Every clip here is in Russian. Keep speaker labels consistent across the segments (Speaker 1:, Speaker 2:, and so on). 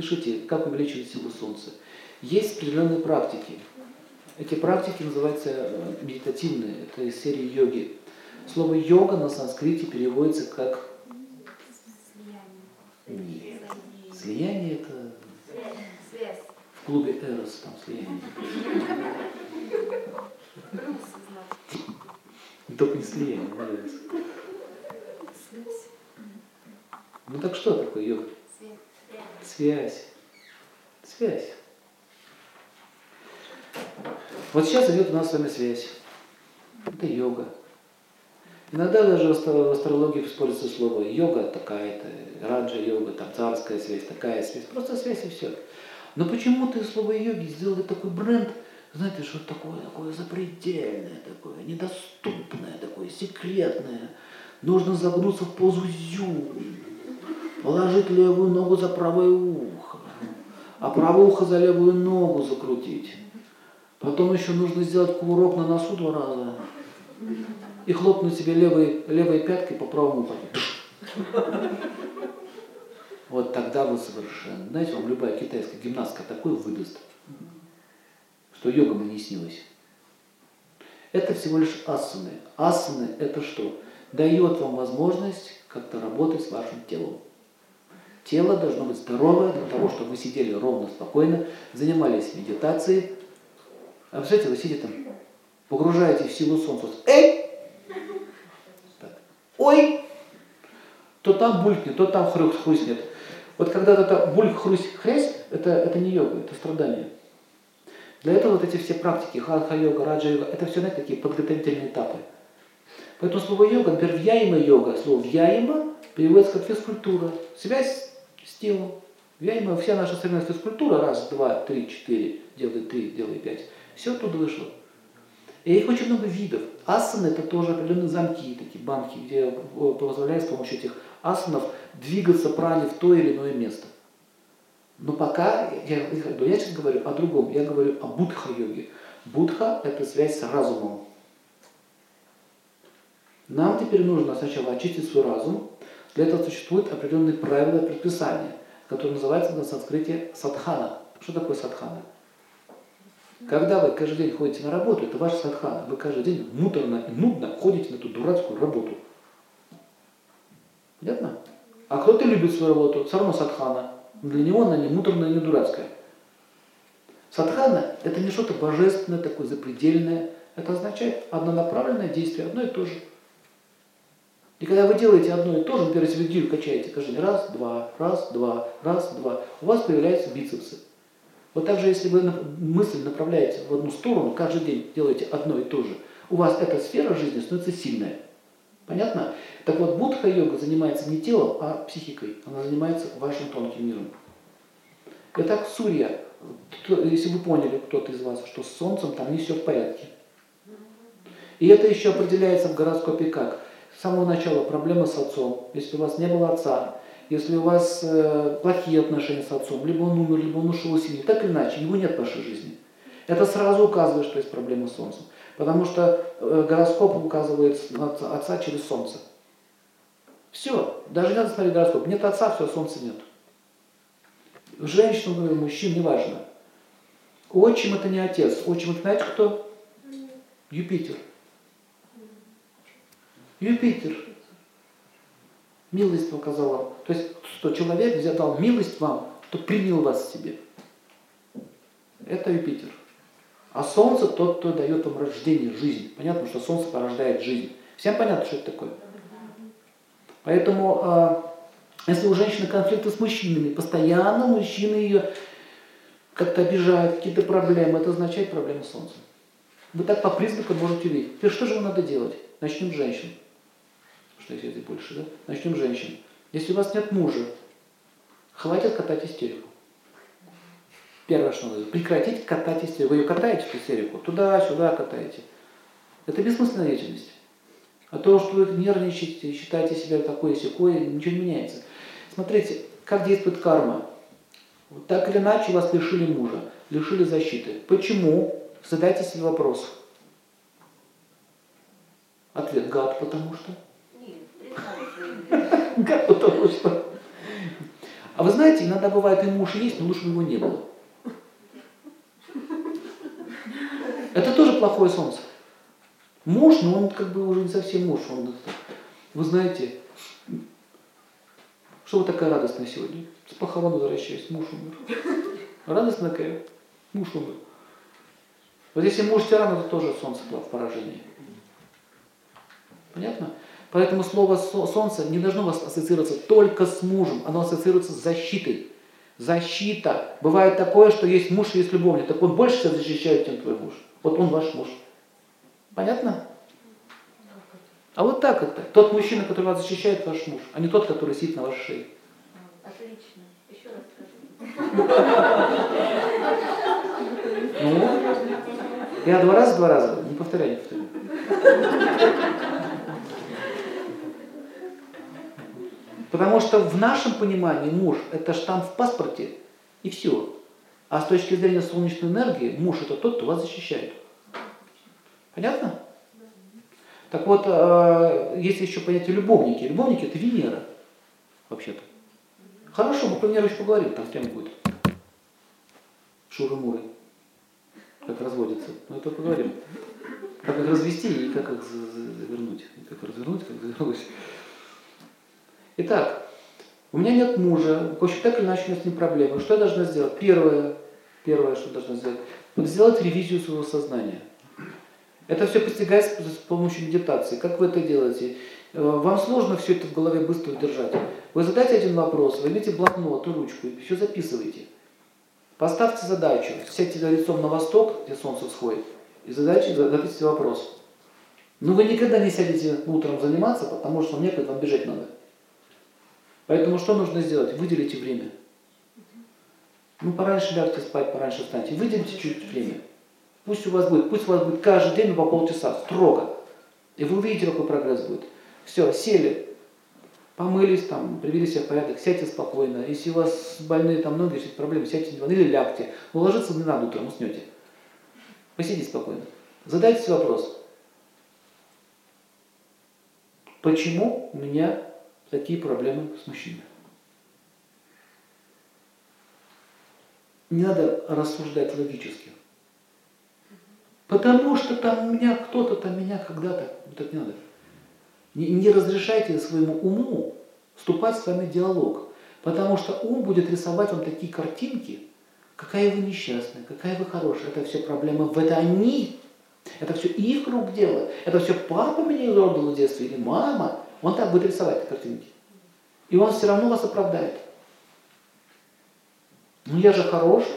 Speaker 1: пишите, как увеличивать силу Солнца. Есть определенные практики. Эти практики называются э, медитативные, это из серии йоги. Слово йога на санскрите переводится как Нет. Слияние это в клубе Эрос там слияние. Только не слияние, нравится. Ну так что такое йога? Связь. Связь. Вот сейчас идет у нас с вами связь. Это йога. Иногда даже в астрологии используется слово йога такая-то, раджа-йога, там царская связь, такая связь. Просто связь и все. Но почему-то из слова йоги сделали такой бренд, знаете, что такое, такое запредельное, такое недоступное, такое секретное. Нужно загнуться в позу зю, положить левую ногу за правое ухо, а правое ухо за левую ногу закрутить. Потом еще нужно сделать кувырок на носу два раза и хлопнуть себе левой, левой пяткой по правому уху. Вот тогда вы совершенно. Знаете, вам любая китайская гимнастка такой выдаст, что йога мне не снилась. Это всего лишь асаны. Асаны – это что? Дает вам возможность как-то работать с вашим телом. Тело должно быть здоровое для того, чтобы вы сидели ровно, спокойно, занимались медитацией. А представляете, вы сидите там, погружаете в силу солнца. Эй! Так. Ой! То там булькнет, то там хрустнет. Вот когда это буль, хрусть, хрясь, это, это не йога, это страдание. Для этого вот эти все практики, хатха-йога, раджа-йога, это все, знаете, такие подготовительные этапы. Поэтому слово йога, например, вьяима йога, слово вьяима переводится как физкультура, связь с телом. Вся наша современная физкультура, раз, два, три, четыре, делай три, делай пять, все оттуда вышло. И их очень много видов. Асаны это тоже определенные замки, такие банки, где позволяют с помощью этих асанов двигаться пране в то или иное место. Но пока, я, я сейчас говорю о другом, я говорю о будха-йоге. Будха – это связь с разумом. Нам теперь нужно сначала очистить свой разум. Для этого существуют определенные правила предписания, которые называются на санскрите садхана. Что такое садхана? Когда вы каждый день ходите на работу, это ваш садхана. Вы каждый день муторно и нудно ходите на эту дурацкую работу. Понятно? А кто-то любит свою работу, все равно садхана. Для него она не муторная, не дурацкая. Садхана – это не что-то божественное, такое запредельное. Это означает однонаправленное действие, одно и то же. И когда вы делаете одно и то же, например, если вы гирю качаете каждый день, раз, два, раз, два, раз, два, у вас появляются бицепсы. Вот так же, если вы мысль направляете в одну сторону, каждый день делаете одно и то же, у вас эта сфера жизни становится сильная. Понятно? Так вот, будха-йога занимается не телом, а психикой. Она занимается вашим тонким миром. Итак, Сурья, если вы поняли, кто-то из вас, что с Солнцем там не все в порядке. И это еще определяется в гороскопе как? С самого начала проблема с отцом. Если у вас не было отца, если у вас э, плохие отношения с отцом, либо он умер, либо он ушел из семьи, так или иначе, его нет в вашей жизни. Это сразу указывает, что есть проблема с Солнцем. Потому что э, гороскоп указывает отца через Солнце. Все, даже не надо смотреть гороскоп. Нет отца, все, Солнца нет. Женщину, мужчин, неважно. Отчим это не отец. Отчим это знаете кто? Юпитер. Юпитер. Милость показал вам. То есть, что человек взял, милость вам, то принял вас к себе. Это Юпитер. А Солнце тот, кто дает вам рождение, жизнь. Понятно, что Солнце порождает жизнь. Всем понятно, что это такое? Поэтому, а, если у женщины конфликты с мужчинами, постоянно мужчины ее как-то обижают, какие-то проблемы, это означает проблемы с Солнцем. Вы так по признакам можете видеть. Теперь что же вам надо делать? Начнем с женщин. Это больше, да? Начнем с женщин. Если у вас нет мужа, хватит катать истерику. Первое, что надо, прекратить катать истерику. Вы ее катаете, истерику, туда-сюда катаете. Это бессмысленная деятельность. А то, что вы нервничаете, считаете себя такой секой, ничего не меняется. Смотрите, как действует карма. Вот так или иначе вас лишили мужа, лишили защиты. Почему? Задайте себе вопрос. Ответ – гад, потому что. Потому что. А вы знаете, иногда бывает и муж есть, но лучше бы его не было. Это тоже плохое солнце. Муж, но он как бы уже не совсем муж. Он, вы знаете, что вы такая радостная сегодня? С похорон возвращаюсь, муж умер. Радостная какая? Муж умер. Вот если муж тиран, это тоже солнце в поражении. Понятно? Поэтому слово солнце не должно вас ассоциироваться только с мужем, оно ассоциируется с защитой. Защита. Бывает такое, что есть муж и есть любовник. Так он больше тебя защищает, чем твой муж. Вот он ваш муж. Понятно? А вот так это. Тот мужчина, который вас защищает, ваш муж, а не тот, который сидит на вашей шее.
Speaker 2: Отлично. Еще раз
Speaker 1: скажи. Ну, я два раза, два раза. Не повторяй, не повторяй. Потому что в нашем понимании муж – это штамп в паспорте, и все. А с точки зрения солнечной энергии, муж – это тот, кто вас защищает. Понятно? Так вот, э, есть еще понятие любовники. Любовники – это Венера, вообще-то. Хорошо, мы про Венеру еще поговорим, там тема будет. Шуры-муры. Как разводятся. Ну, это поговорим. Как их развести и как их завернуть. Как развернуть, как завернуть. Итак, у меня нет мужа, в общем, так или иначе у меня с ним проблемы. Что я должна сделать? Первое, первое, что должна сделать, сделать ревизию своего сознания. Это все постигается с помощью медитации. Как вы это делаете? Э, вам сложно все это в голове быстро держать. Вы задайте один вопрос, возьмите блокнот и ручку и все записывайте. Поставьте задачу, сядьте лицом на восток, где солнце всходит, и задачи задайте вопрос. Но вы никогда не сядете утром заниматься, потому что некогда вам бежать надо. Поэтому что нужно сделать? Выделите время. Ну, пораньше лягте спать, пораньше встаньте. Выделите чуть время. Пусть у вас будет, пусть у вас будет каждый день по полчаса, строго. И вы увидите, какой прогресс будет. Все, сели, помылись, там, привели себя в порядок, сядьте спокойно. Если у вас больные там ноги, если проблемы, сядьте на диван или лягте. Но ложиться не надо утром, уснете. Посидите спокойно. Задайте вопрос. Почему у меня такие проблемы с мужчиной. Не надо рассуждать логически. Потому что там меня кто-то там меня когда-то. Вот это не надо. Не, не разрешайте своему уму вступать с вами в диалог. Потому что ум будет рисовать вам такие картинки, какая вы несчастная, какая вы хорошая. Это все проблемы, в это они. Это все их рук дело. Это все папа меня изуродовал в детстве или мама. Он так будет рисовать картинки. И он все равно вас оправдает. Ну я же хороший.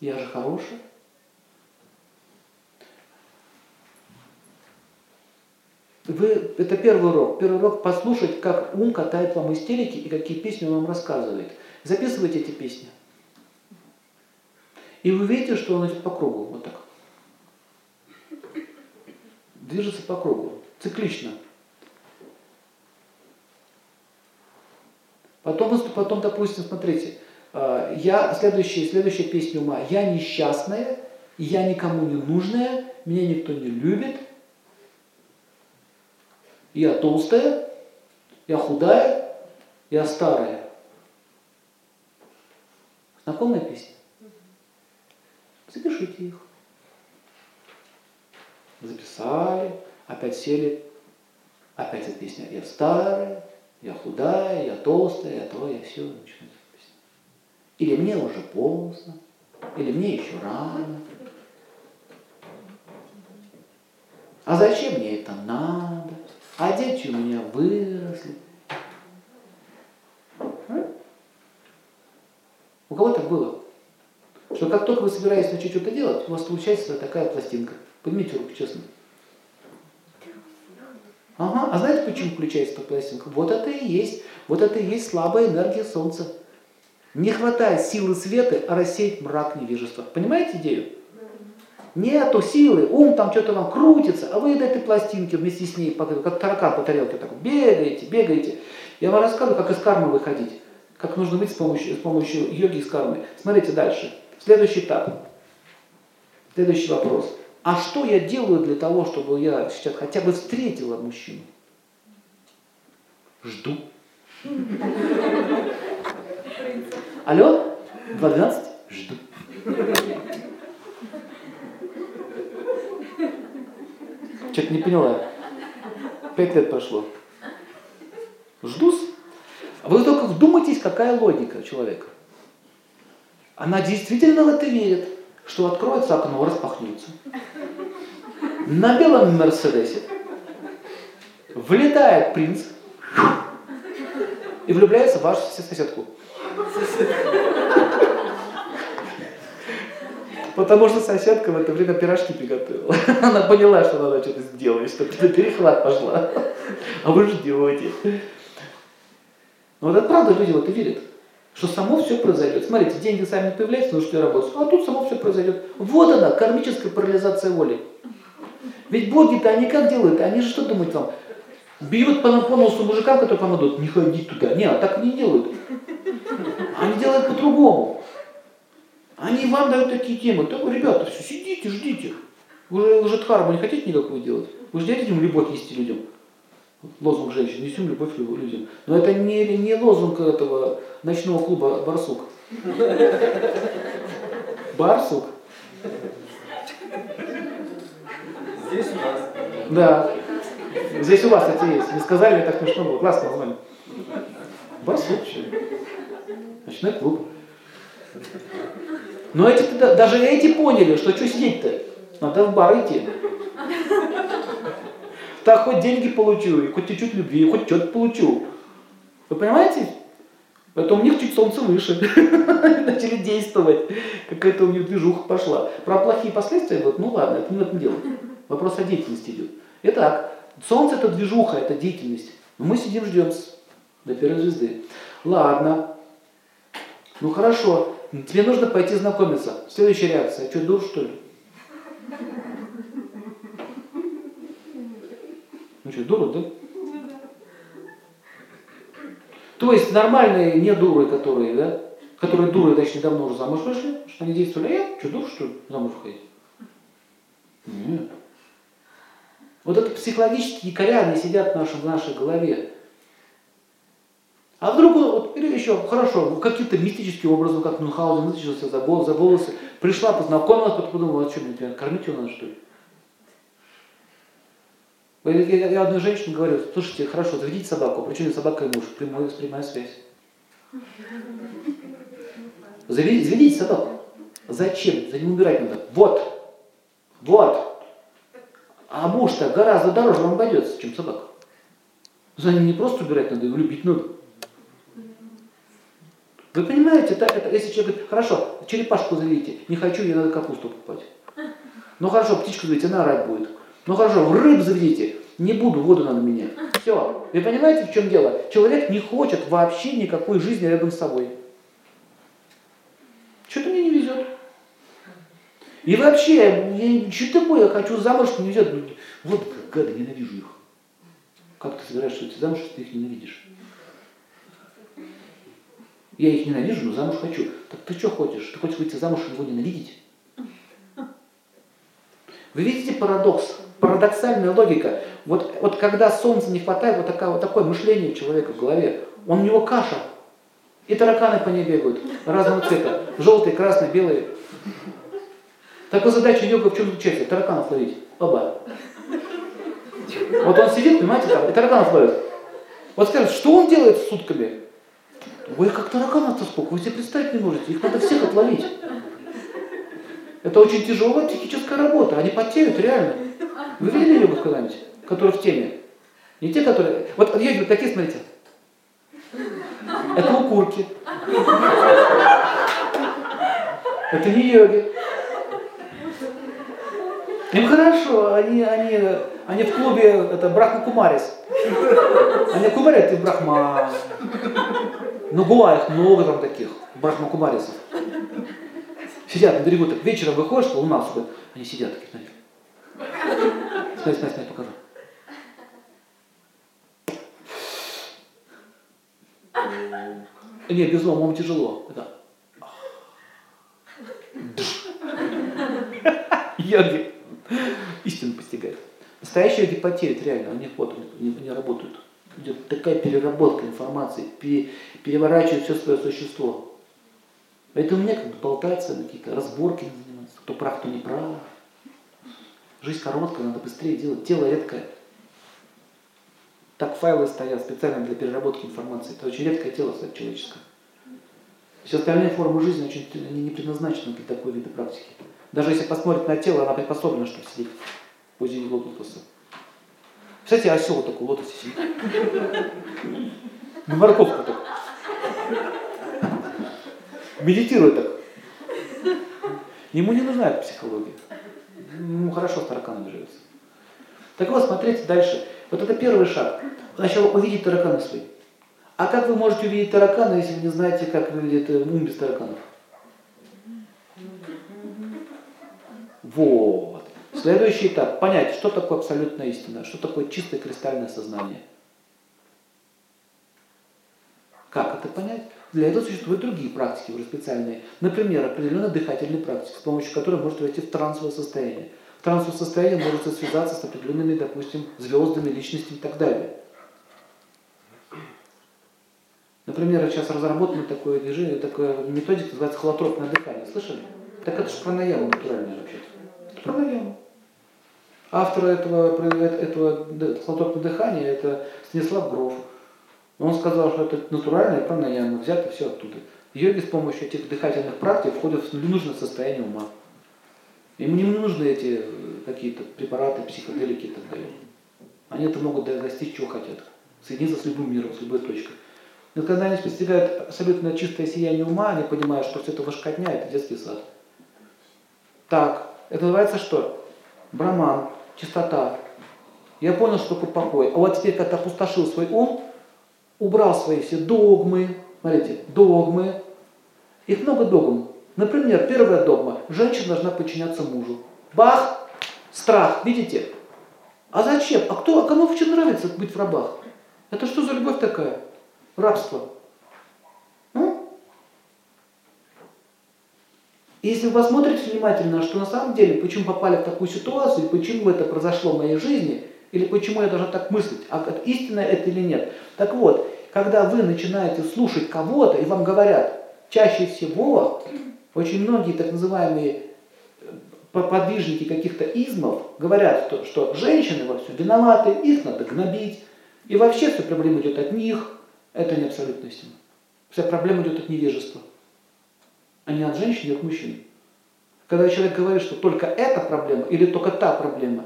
Speaker 1: Я же хороший. Вы, это первый урок. Первый урок послушать, как ум катает вам истерики и какие песни он вам рассказывает. Записывайте эти песни. И вы видите, что он идет по кругу, вот так движется по кругу, циклично. Потом, потом допустим, смотрите, а, я, следующая, следующая песня ума, я несчастная, я никому не нужная, меня никто не любит, я толстая, я худая, я старая. Знакомая песня? Запишите их записали, опять сели, опять песня. Я старая, я худая, я толстая, я то, я все. Начинается песня. Или мне уже поздно, или мне еще рано. А зачем мне это надо? А дети у меня выросли. У кого так было? Что как только вы собираетесь начать что-то делать, у вас получается такая пластинка – Поднимите руку, честно. Ага, а знаете, почему включается эта пластинка? Вот это и есть, вот это и есть слабая энергия Солнца. Не хватает силы света, а рассеять мрак невежества. Понимаете идею? Нету силы, ум там что-то вам крутится, а вы до этой пластинки вместе с ней, как таракан по тарелке, так бегаете, бегаете. Я вам рассказываю, как из кармы выходить, как нужно выйти с помощью, с помощью йоги из кармы. Смотрите дальше. Следующий этап. Следующий вопрос. А что я делаю для того, чтобы я сейчас хотя бы встретила мужчину? Жду. Алло? 2.12? Жду. Что-то не поняла. Пять лет прошло. Ждусь. Вы только вдумайтесь, какая логика человека. Она действительно в это верит, что откроется окно, распахнется. На белом Мерседесе влетает принц и влюбляется в вашу соседку. Потому что соседка в это время пирожки приготовила. Она поняла, что надо что-то сделать, что то перехват пошла. А вы ждете. Но вот это правда люди вот и верят, что само все произойдет. Смотрите, деньги сами не появляются, что я работаю, а тут само все произойдет. Вот она, кармическая парализация воли. Ведь боги-то они как делают? Они же что думают там? Бьют по, по носу мужикам, которые помогут, не ходи туда. Нет, так не делают. Они делают по-другому. Они вам дают такие темы. Так, ребята, все, сидите, ждите. Вы же, дхарму не хотите никакую делать? Вы же не хотите любовь нести людям? Лозунг женщин, несем любовь людям. Но это не, не лозунг этого ночного клуба «Барсук». Барсук?
Speaker 3: Здесь у нас.
Speaker 1: Да. Здесь у вас, кстати, есть. Не сказали, так смешно было. Классно название. Барсук. Ночной клуб. Но эти, даже эти поняли, что что сидеть-то? Надо в бар идти. Так хоть деньги получу, и хоть чуть-чуть любви, и хоть что-то получу. Вы понимаете? Поэтому у них чуть солнце выше. Начали действовать. Какая-то у них движуха пошла. Про плохие последствия, вот, ну ладно, это не в этом дело. Вопрос о деятельности идет. Итак, солнце это движуха, это деятельность. Но мы сидим, ждем до первой звезды. Ладно. Ну хорошо, тебе нужно пойти знакомиться. Следующая реакция. Что, дур, что ли? Ну что, дура, да? То есть нормальные не дуры, которые, да, которые дуры, точнее, давно уже замуж вышли, что они действовали, я, что, дур, что ли, замуж выходить? Нет. Вот это психологические якоря, они сидят в, нашем, в нашей голове. А вдруг, вот, или еще, хорошо, каким-то мистическим образом, как Мюнхгаузен вытащился за, волосы, пришла, познакомилась, потом подумала, а что, мне кормить его надо, что ли? Я, одной женщине говорю, слушайте, хорошо, заведите собаку, причем собака и муж, прямая, прямая связь. Заведите, заведите собаку. Зачем? За ним убирать надо. Вот, вот. А муж-то гораздо дороже вам обойдется, чем собака. За ним не просто убирать надо, его любить надо. Вы понимаете, это, это, если человек говорит, хорошо, черепашку заведите, не хочу, ей надо капусту покупать. Ну хорошо, птичку заведите, она орать будет. Ну хорошо, рыб заведите, не буду, воду надо менять. Все. Вы понимаете, в чем дело? Человек не хочет вообще никакой жизни рядом с собой. Что-то мне не везет. И вообще, я, что такое, я хочу замуж, не везет. Вот гады, ненавижу их. Как ты собираешься выйти замуж, если ты их ненавидишь? Я их ненавижу, но замуж хочу. Так ты что хочешь? Ты хочешь выйти замуж и его ненавидеть? Вы видите парадокс? Парадоксальная логика. Вот, вот когда солнца не хватает, вот, такая, вот такое мышление у человека в голове, он у него каша. И тараканы по ней бегают разного цвета. Желтые, красные, белые. Такая задача йога в чем заключается? Тараканов ловить. Оба. Вот он сидит, понимаете, там, и тараканов ловит. Вот скажет, что он делает с сутками? Ой, как тараканов-то сколько, вы себе представить не можете. Их надо всех отловить. Это очень тяжелая психическая работа. Они потеют реально. Вы видели йогу когда-нибудь, которые в теме? Не те, которые... Вот йоги вот такие, смотрите. Это укурки. Это не йоги. Им хорошо, они, они, они в клубе, это Брахма Кумарис. Они кумарят и Брахма. Ну, Гуа их много там таких, Брахма Кумарисов. Сидят на берегу, так вечером выходишь, луна всходит, они сидят такие, смотри. Смотри, смотри, смотри, покажу. Нет, без лома, вам тяжело. Это... Йоги истину постигают. Настоящие йоги потеют реально, они вот, они, они работают. идет такая переработка информации, переворачивает все свое существо. Поэтому мне как бы болтаться, какие-то разборки заниматься, кто прав, кто не прав. Жизнь короткая, надо быстрее делать, тело редкое. Так файлы стоят специально для переработки информации. Это очень редкое тело, кстати, человеческое. Все остальные формы жизни очень не предназначены для такой вида практики. Даже если посмотреть на тело, она приспособлена, чтобы сидеть в позе лотоса. Кстати, осел такой в лотосе сидит. На морковку так. Медитирует так. Ему не нужна психология. Ему хорошо с тараканами живется. Так вот, смотрите дальше. Вот это первый шаг. Сначала увидеть тараканы свои. А как вы можете увидеть таракана, если вы не знаете, как выглядит э, ум без тараканов? Вот. Следующий этап. Понять, что такое абсолютная истина, что такое чистое кристальное сознание. Как это понять? Для этого существуют другие практики уже специальные. Например, определенные дыхательные практики, с помощью которой может войти в трансовое состояние. В трансовое состояние может связаться с определенными, допустим, звездами, личностями и так далее. Например, сейчас разработано такое движение, такая методика, называется холотропное дыхание. Слышали? Так это же пранаяма натуральная вообще-то. Пранаяма. Автор этого, этого холотропного дыхания это Станислав Гров. Он сказал, что это натуральное пранаяма, взято все оттуда. Йоги с помощью этих дыхательных практик входят в нужное состояние ума. Им не нужны эти э, какие-то препараты, психоделики и так далее. Они это могут достичь, чего хотят. Соединиться с любым миром, с любой точкой. Но когда они постигают абсолютно чистое сияние ума, они понимают, что все это вошкотня, это детский сад. Так, это называется что? Браман, чистота. Я понял, что такое покой. А вот теперь, когда опустошил свой ум, убрал свои все догмы, смотрите, догмы. Их много догм. Например, первая догма. Женщина должна подчиняться мужу. Бах! Страх, видите? А зачем? А кто, а кому вообще нравится быть в рабах? Это что за любовь такая? Рабство. Ну? Если вы посмотрите внимательно, что на самом деле, почему попали в такую ситуацию, почему это произошло в моей жизни, или почему я должна так мыслить, а истинно это или нет. Так вот, когда вы начинаете слушать кого-то, и вам говорят, чаще всего очень многие так называемые э, подвижники каких-то измов говорят, что, что женщины во всем виноваты, их надо гнобить, и вообще вся проблема идет от них, это не абсолютная истина. Вся проблема идет от невежества, а не от женщин и от мужчин. Когда человек говорит, что только эта проблема или только та проблема,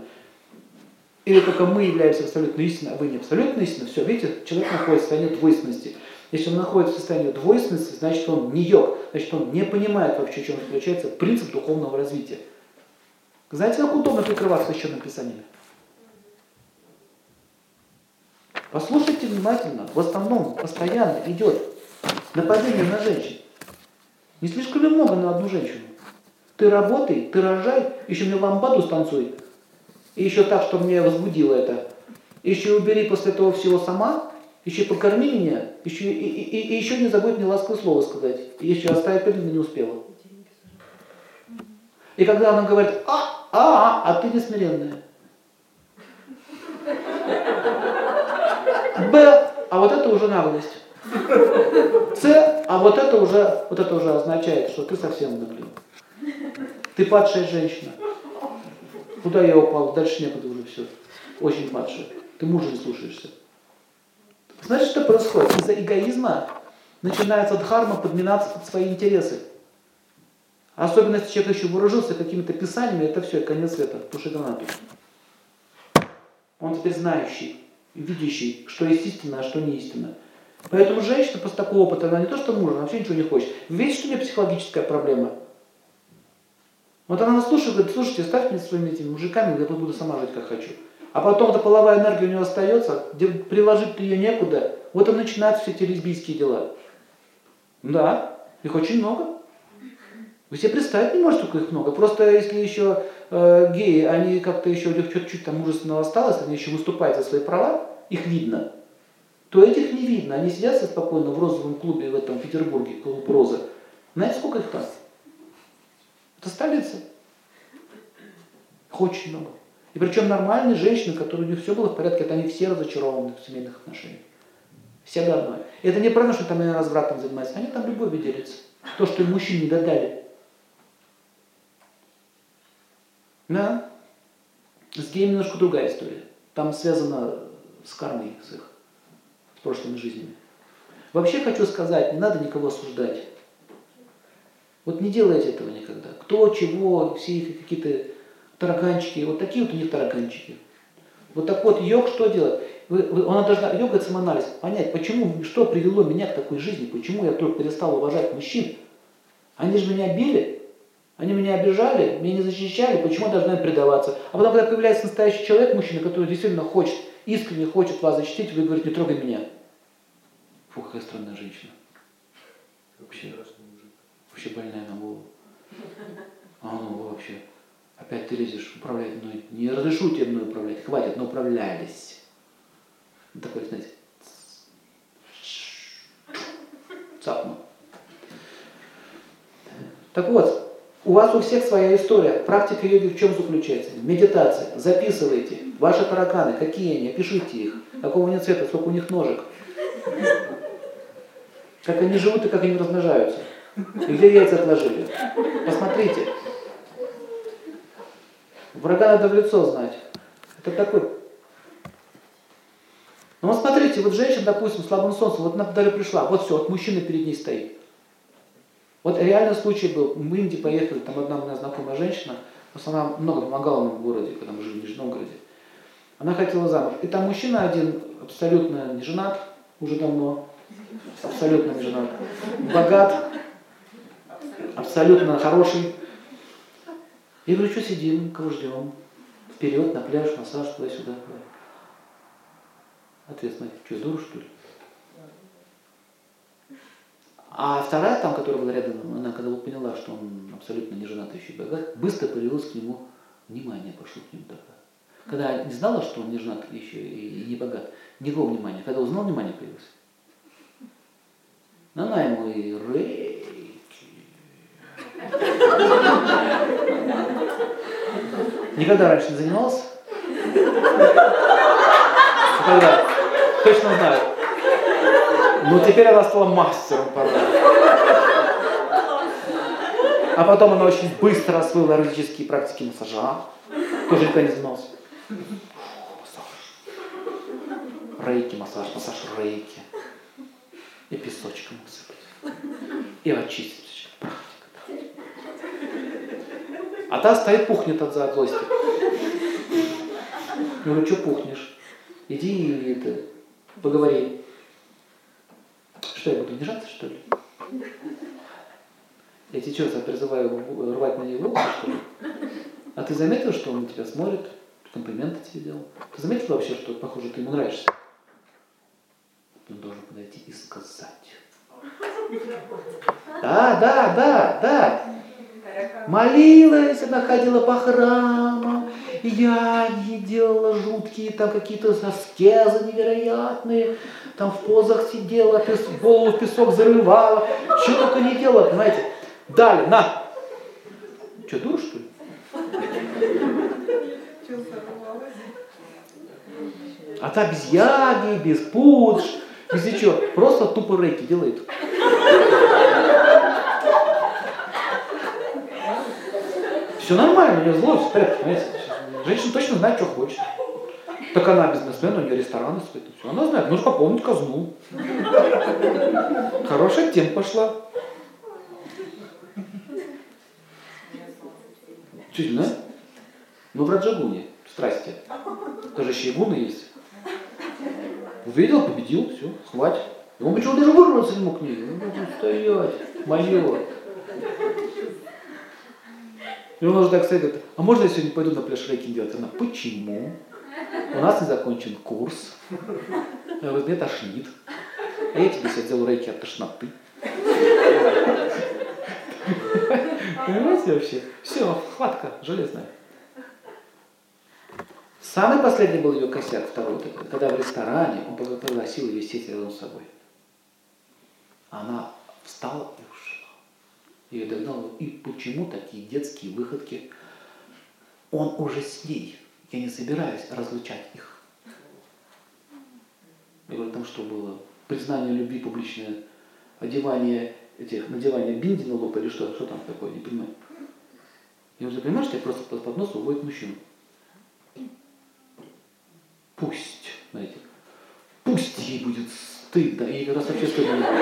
Speaker 1: или только мы являемся абсолютной истиной, а вы не абсолютной истиной, все, видите, человек находится в состоянии двойственности. Если он находится в состоянии двойственности, значит он не йог, значит он не понимает вообще, в чем заключается принцип духовного развития. Знаете, как удобно прикрываться священным писанием? Послушайте внимательно. В основном постоянно идет нападение на женщин. Не слишком ли много на одну женщину? Ты работай, ты рожай, еще мне ламбаду станцуй. И еще так, что мне возбудило это. Еще убери после этого всего сама, еще покорми меня, еще, и, и, и еще не забудь мне ласковое слово сказать. И еще оставить пыльно не успела. И когда она говорит, а, а, а ты не. Б, а вот это уже наглость. С, а вот это уже, вот это уже означает, что ты совсем наглый. Ты падшая женщина. Куда я упал? Дальше некуда уже все. Очень падшая. Ты мужа не слушаешься. Знаешь, что происходит? Из-за эгоизма начинается дхарма подминаться под свои интересы. Особенно если человек еще вооружился какими-то писаниями, это все, конец света, туши гранату. Он теперь знающий видящий, что есть истина, а что не истина. Поэтому женщина после такого опыта, она не то что мужа, она вообще ничего не хочет. Видите, что у нее психологическая проблема? Вот она нас слушает, говорит, слушайте, ставьте мне своими этими мужиками, я буду сама жить, как хочу. А потом эта половая энергия у нее остается, где приложить ее некуда, вот и начинаются все эти лесбийские дела. Да, их очень много. Вы себе представить не можете, сколько их много. Просто если еще э, геи, они как-то еще у них чуть-чуть там мужественного осталось, они еще выступают за свои права, их видно, то этих не видно. Они сидят спокойно в розовом клубе в этом Петербурге, клуб Розы. Знаете, сколько их там? Это столица. Их очень много. И причем нормальные женщины, которые у них все было в порядке, это они все разочарованы в семейных отношениях. Все до. И это не правда, что там они развратом занимаются. Они там любовью делятся. То, что им мужчине не додали. Да? С геями немножко другая история. Там связано с кармой с их, с прошлыми жизнями. Вообще хочу сказать, не надо никого осуждать. Вот не делайте этого никогда. Кто, чего, все какие-то тараканчики, вот такие вот у них тараканчики. Вот так вот, йог что делает? Вы, вы, она должна, йога это самоанализ, понять, почему, что привело меня к такой жизни, почему я вдруг перестал уважать мужчин. Они же меня били, они меня обижали, меня не защищали, почему я должна им предаваться? А потом, когда появляется настоящий человек, мужчина, который действительно хочет, искренне хочет вас защитить, вы говорите, не трогай меня. Фу, какая странная женщина. Вообще, вообще больная на голову. А ну вообще, опять ты лезешь управлять мной. Не разрешу тебе мной управлять, хватит, но управлялись. Такой, знаете, цапнул. Так вот, у вас у всех своя история. Практика йоги в чем заключается? Медитация. Записывайте. Ваши тараканы, какие они, опишите их. Какого они цвета, сколько у них ножек. Как они живут и как они размножаются. И где яйца отложили. Посмотрите. Врага надо в лицо знать. Это такой... Ну вот смотрите, вот женщина, допустим, слабым солнцем, вот она даже пришла, вот все, вот мужчина перед ней стоит. Вот реальный случай был, мы в Индии поехали, там одна у меня знакомая женщина, она много помогала нам в городе, когда мы жили в Нижнем Новгороде. Она хотела замуж. И там мужчина один, абсолютно не женат, уже давно, абсолютно не женат, богат, абсолютно хороший. Я говорю, что сидим, кого ждем? Вперед, на пляж, массаж, туда-сюда. Ответ, смотрите, что, дура, что ли? А вторая, там, которая была рядом, она когда поняла, что он абсолютно не женатый еще богат, быстро появилось к нему внимание, пошло к нему тогда. Когда не знала, что он не женат еще и не богат, никакого внимания. Когда узнал, внимание появилось. Она ему и рейки. Никогда раньше не занимался? Никогда. Точно знаю. Но ну, теперь она стала мастером порой. А потом она очень быстро освоила эротические практики массажа. Тоже никогда не занимался. Массаж. Рейки, массаж, массаж рейки. И песочком усыпать. И очистить. Практика. А та стоит, пухнет от злости. Я говорю, что пухнешь? Иди это, поговори. Что, я буду унижаться, что ли? Я тебе что, призываю рвать на ней волосы, что ли? А ты заметил, что он на тебя смотрит, комплименты тебе делал? Ты заметил вообще, что, похоже, ты ему нравишься? Он должен подойти и сказать. Да, да, да, да. Молилась, она ходила по храмам, яги делала жуткие, там какие-то аскезы невероятные, там в позах сидела, пес, голову в песок зарывала, что только не делала, понимаете. Дали, на. Что, дура, что ли? Без яги, без пудж, без ничего. Просто тупо рейки делает. Все нормально, у нее злость, все порядке, понимаете? Женщина точно знает, что хочет. Так она бизнесмен, у нее рестораны стоит, и все. Она знает, нужно пополнить казну. Хорошая тема пошла. Чуть, да? Ну, в Раджагуне, страсти. Тоже еще и гуны есть. Увидел, победил, все, хватит. И он почему даже вырваться не мог к ней. Ну, стоять, мое. И он уже так стоит, говорит, а можно я сегодня пойду на пляж рейки делать? Она, почему? У нас не закончен курс. Я говорю, мне тошнит. А я тебе сейчас делаю рейки от тошноты. Понимаете вообще? Все, хватка железная. Самый последний был ее косяк, второй, когда в ресторане он пригласил ее сесть рядом с собой. Она встала и ушла. Ее догнал, и почему такие детские выходки? Он уже с ней Я не собираюсь разлучать их. Я говорю, там что было? Признание любви публичное, одевание этих, надевание бинди на лоб или что? Что там такое? Не понимаю. Я уже понимаешь, что я просто под, под нос уводит мужчину. Пусть, знаете, пусть ей будет стыдно. Как раз вообще стыдно не будет.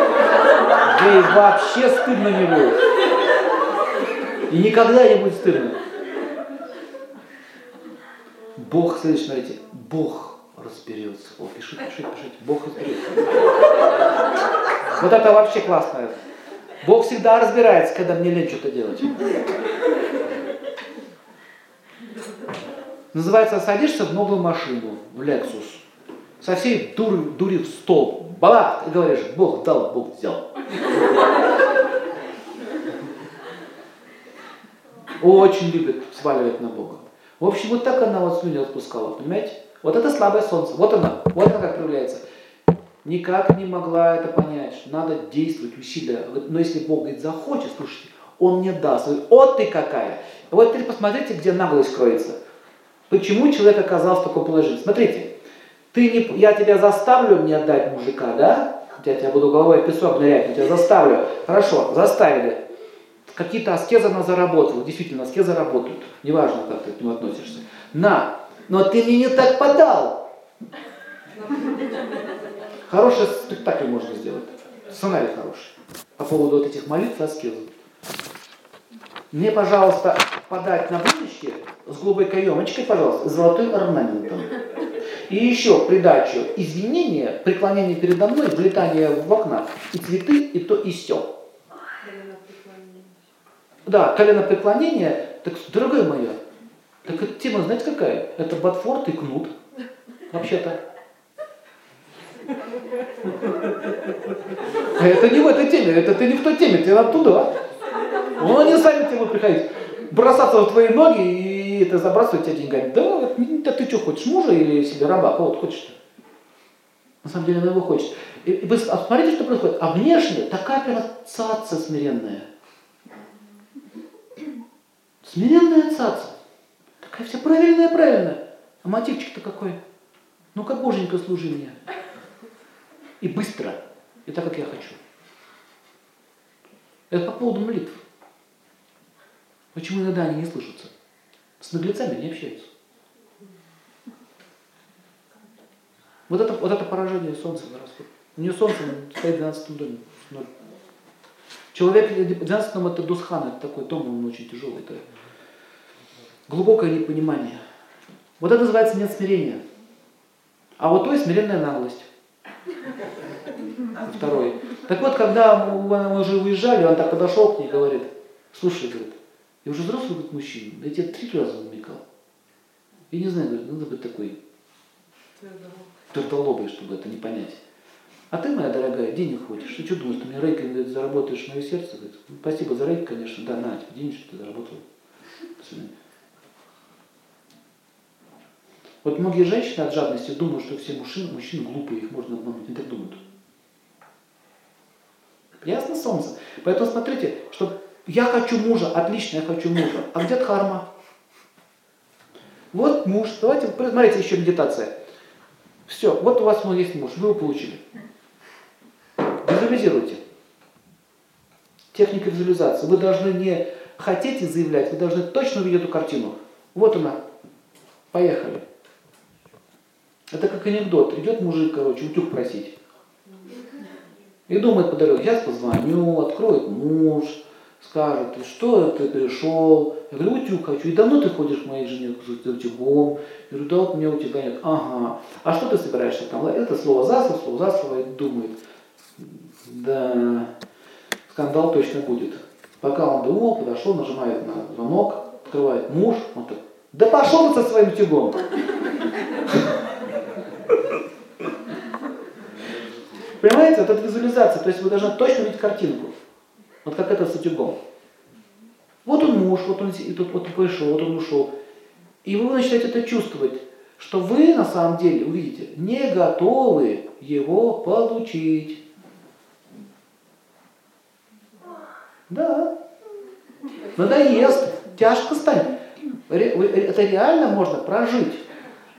Speaker 1: Ей вообще стыдно не будет. И никогда не будет стыдно. Бог, следующее, смотрите, Бог разберется. О, пишите, пишите, пишите. Бог разберется. Вот это вообще классно. Бог всегда разбирается, когда мне лень что-то делать. Называется, садишься в новую машину, в Lexus, со всей дури, дури в стол, бабах, и говоришь, Бог дал, Бог взял. Очень любит сваливать на Бога. В общем, вот так она вот слюни отпускала, понимаете? Вот это слабое солнце, вот она, вот она как проявляется. Никак не могла это понять, что надо действовать, усилия. Но если Бог говорит, захочет, слушайте, Он мне даст. Говорит, вот ты какая. Вот теперь посмотрите, где наглость кроется. Почему человек оказался в таком положении? Смотрите, ты не, я тебя заставлю мне отдать мужика, да? Я тебя буду головой песок нырять, я тебя заставлю. Хорошо, заставили. Какие-то аскезы она заработала. Действительно, аскезы работают. Неважно, как ты к нему относишься. На, но ты мне не так подал. Хороший спектакль можно сделать. Сценарий хороший. По поводу вот этих молитв и аскезов. Мне, пожалуйста, подать на будущее с голубой каемочкой, пожалуйста, с золотым орнаментом. И еще придачу извинения, преклонение передо мной, влетание в окна, и цветы, и то, и все. Да, колено преклонение, так, дорогая моя, так эта тема, знаете какая? Это Батфорд и Кнут. Вообще-то. А это не в этой теме, это ты не в той теме, ты оттуда. Он не сами тебе будут приходить, бросаться в твои ноги и это забрасывать тебя деньгами. Да, да ты что хочешь, мужа или себе раба, кого ты хочешь-то? На самом деле она его хочет. И, и вы смотрите, что происходит. А внешне такая цаца смиренная. Смиренная цаца. Такая вся правильная, правильная. А мотивчик-то какой? Ну как боженька служи мне. И быстро. И так, как я хочу. Это по поводу молитв. Почему иногда они не слышатся? С наглецами не общаются. Вот это, вот это поражение солнца на расход. У нее солнце стоит в 12 доме. Ноль. Человек в 12 это Дусхан, это такой дом, он очень тяжелый. Это глубокое непонимание. Вот это называется нет смирения. А вот то есть смиренная наглость. Второй. Так вот, когда мы уже уезжали, он так подошел к ней и говорит, слушай, говорит, я уже взрослый говорит, мужчина, я тебе три раза намекал. Я не знаю, говорит, надо быть такой твердолобой, чтобы это не понять. А ты, моя дорогая, денег хочешь. Ты что думаешь, ты мне рейкой говорит, заработаешь мое сердце? Говорит, ну, спасибо за рейк, конечно. Да, на, тебе денежки ты заработал. Вот многие женщины от жадности думают, что все мужчины, мужчины глупые, их можно обмануть. Не так думают. Ясно, солнце? Поэтому смотрите, что я хочу мужа, отлично, я хочу мужа. А где дхарма? Вот муж. Давайте, смотрите, еще медитация. Все, вот у вас есть муж, вы его получили. Визуализируйте. Техника визуализации. Вы должны не хотеть и заявлять, вы должны точно увидеть эту картину. Вот она. Поехали. Это как анекдот. Идет мужик, короче, утюг просить. И думает по дороге, сейчас позвоню, откроет муж, скажет, что ты пришел. Я говорю, утюг хочу. И давно ты ходишь к моей жене с утюгом? Я говорю, да вот мне утюга нет. Ага. А что ты собираешься там? Это слово за слово, слово за слово. И думает, да, скандал точно будет. Пока он думал, подошел, нажимает на звонок, открывает муж, он так, да пошел ты со своим утюгом. Понимаете, вот эта визуализация, то есть вы должны точно видеть картинку. Вот как это с утюгом. Вот он муж, вот он и тут вот он пришел, вот он ушел. И вы начинаете это чувствовать, что вы на самом деле, увидите, не готовы его получить. Да. Надоест, тяжко станет. Это реально можно прожить.